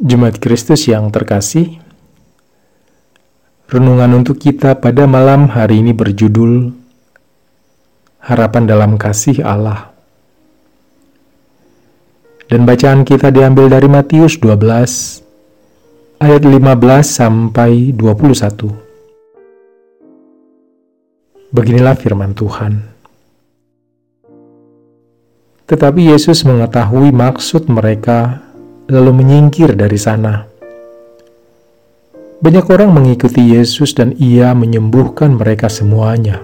Jemaat Kristus yang terkasih, renungan untuk kita pada malam hari ini berjudul Harapan dalam Kasih Allah. Dan bacaan kita diambil dari Matius 12 ayat 15 sampai 21. Beginilah firman Tuhan. Tetapi Yesus mengetahui maksud mereka lalu menyingkir dari sana. Banyak orang mengikuti Yesus dan ia menyembuhkan mereka semuanya.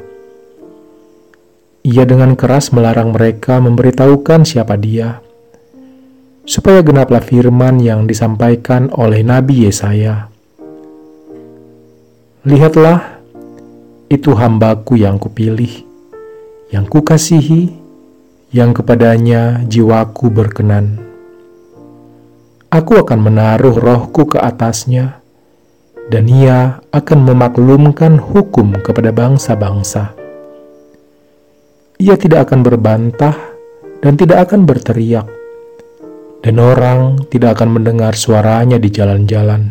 Ia dengan keras melarang mereka memberitahukan siapa dia, supaya genaplah firman yang disampaikan oleh Nabi Yesaya. Lihatlah, itu hambaku yang kupilih, yang kukasihi, yang kepadanya jiwaku berkenan Aku akan menaruh rohku ke atasnya, dan ia akan memaklumkan hukum kepada bangsa-bangsa. Ia tidak akan berbantah dan tidak akan berteriak, dan orang tidak akan mendengar suaranya di jalan-jalan.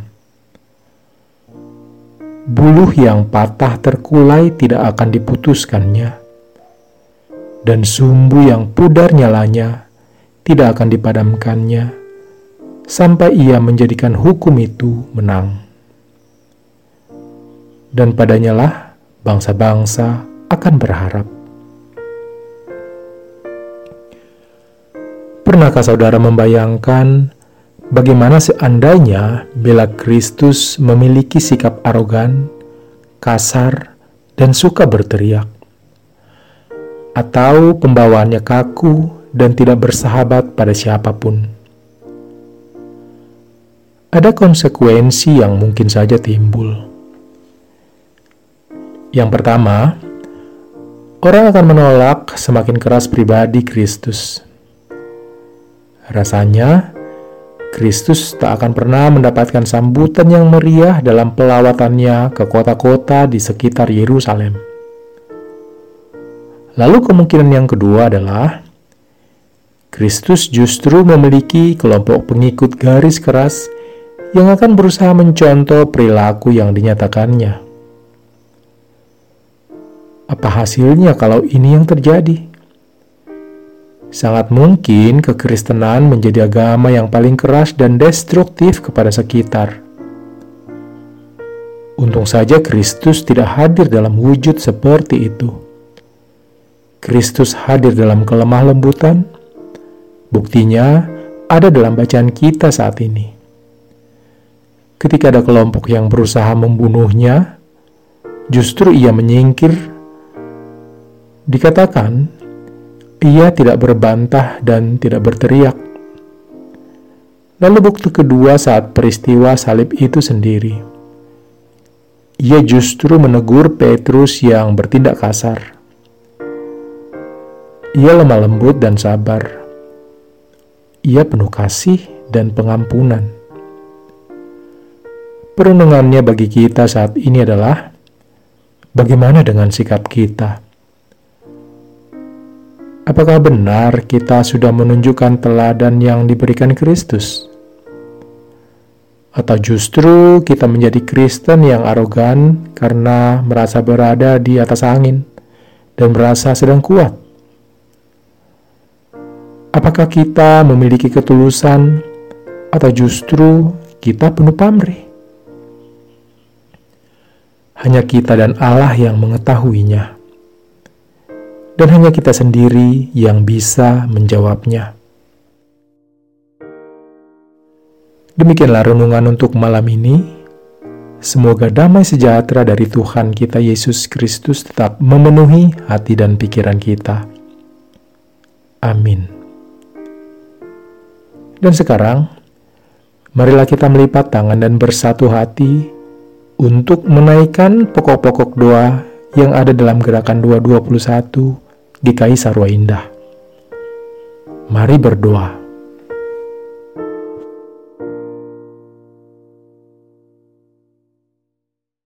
Buluh yang patah terkulai tidak akan diputuskannya, dan sumbu yang pudar nyalanya tidak akan dipadamkannya sampai ia menjadikan hukum itu menang. Dan padanya lah bangsa-bangsa akan berharap. Pernahkah saudara membayangkan bagaimana seandainya bila Kristus memiliki sikap arogan, kasar, dan suka berteriak? Atau pembawaannya kaku dan tidak bersahabat pada siapa pun? Ada konsekuensi yang mungkin saja timbul. Yang pertama, orang akan menolak semakin keras pribadi Kristus. Rasanya, Kristus tak akan pernah mendapatkan sambutan yang meriah dalam pelawatannya ke kota-kota di sekitar Yerusalem. Lalu kemungkinan yang kedua adalah Kristus justru memiliki kelompok pengikut garis keras yang akan berusaha mencontoh perilaku yang dinyatakannya. Apa hasilnya kalau ini yang terjadi? Sangat mungkin kekristenan menjadi agama yang paling keras dan destruktif kepada sekitar. Untung saja Kristus tidak hadir dalam wujud seperti itu. Kristus hadir dalam kelemah lembutan. Buktinya ada dalam bacaan kita saat ini ketika ada kelompok yang berusaha membunuhnya, justru ia menyingkir. Dikatakan, ia tidak berbantah dan tidak berteriak. Lalu bukti kedua saat peristiwa salib itu sendiri. Ia justru menegur Petrus yang bertindak kasar. Ia lemah lembut dan sabar. Ia penuh kasih dan pengampunan. Perenungannya bagi kita saat ini adalah bagaimana dengan sikap kita? Apakah benar kita sudah menunjukkan teladan yang diberikan Kristus? Atau justru kita menjadi Kristen yang arogan karena merasa berada di atas angin dan merasa sedang kuat? Apakah kita memiliki ketulusan atau justru kita penuh pamrih? Hanya kita dan Allah yang mengetahuinya, dan hanya kita sendiri yang bisa menjawabnya. Demikianlah renungan untuk malam ini. Semoga damai sejahtera dari Tuhan kita Yesus Kristus tetap memenuhi hati dan pikiran kita. Amin. Dan sekarang, marilah kita melipat tangan dan bersatu hati untuk menaikkan pokok-pokok doa yang ada dalam gerakan 221 GKI Sarwa Indah. Mari berdoa.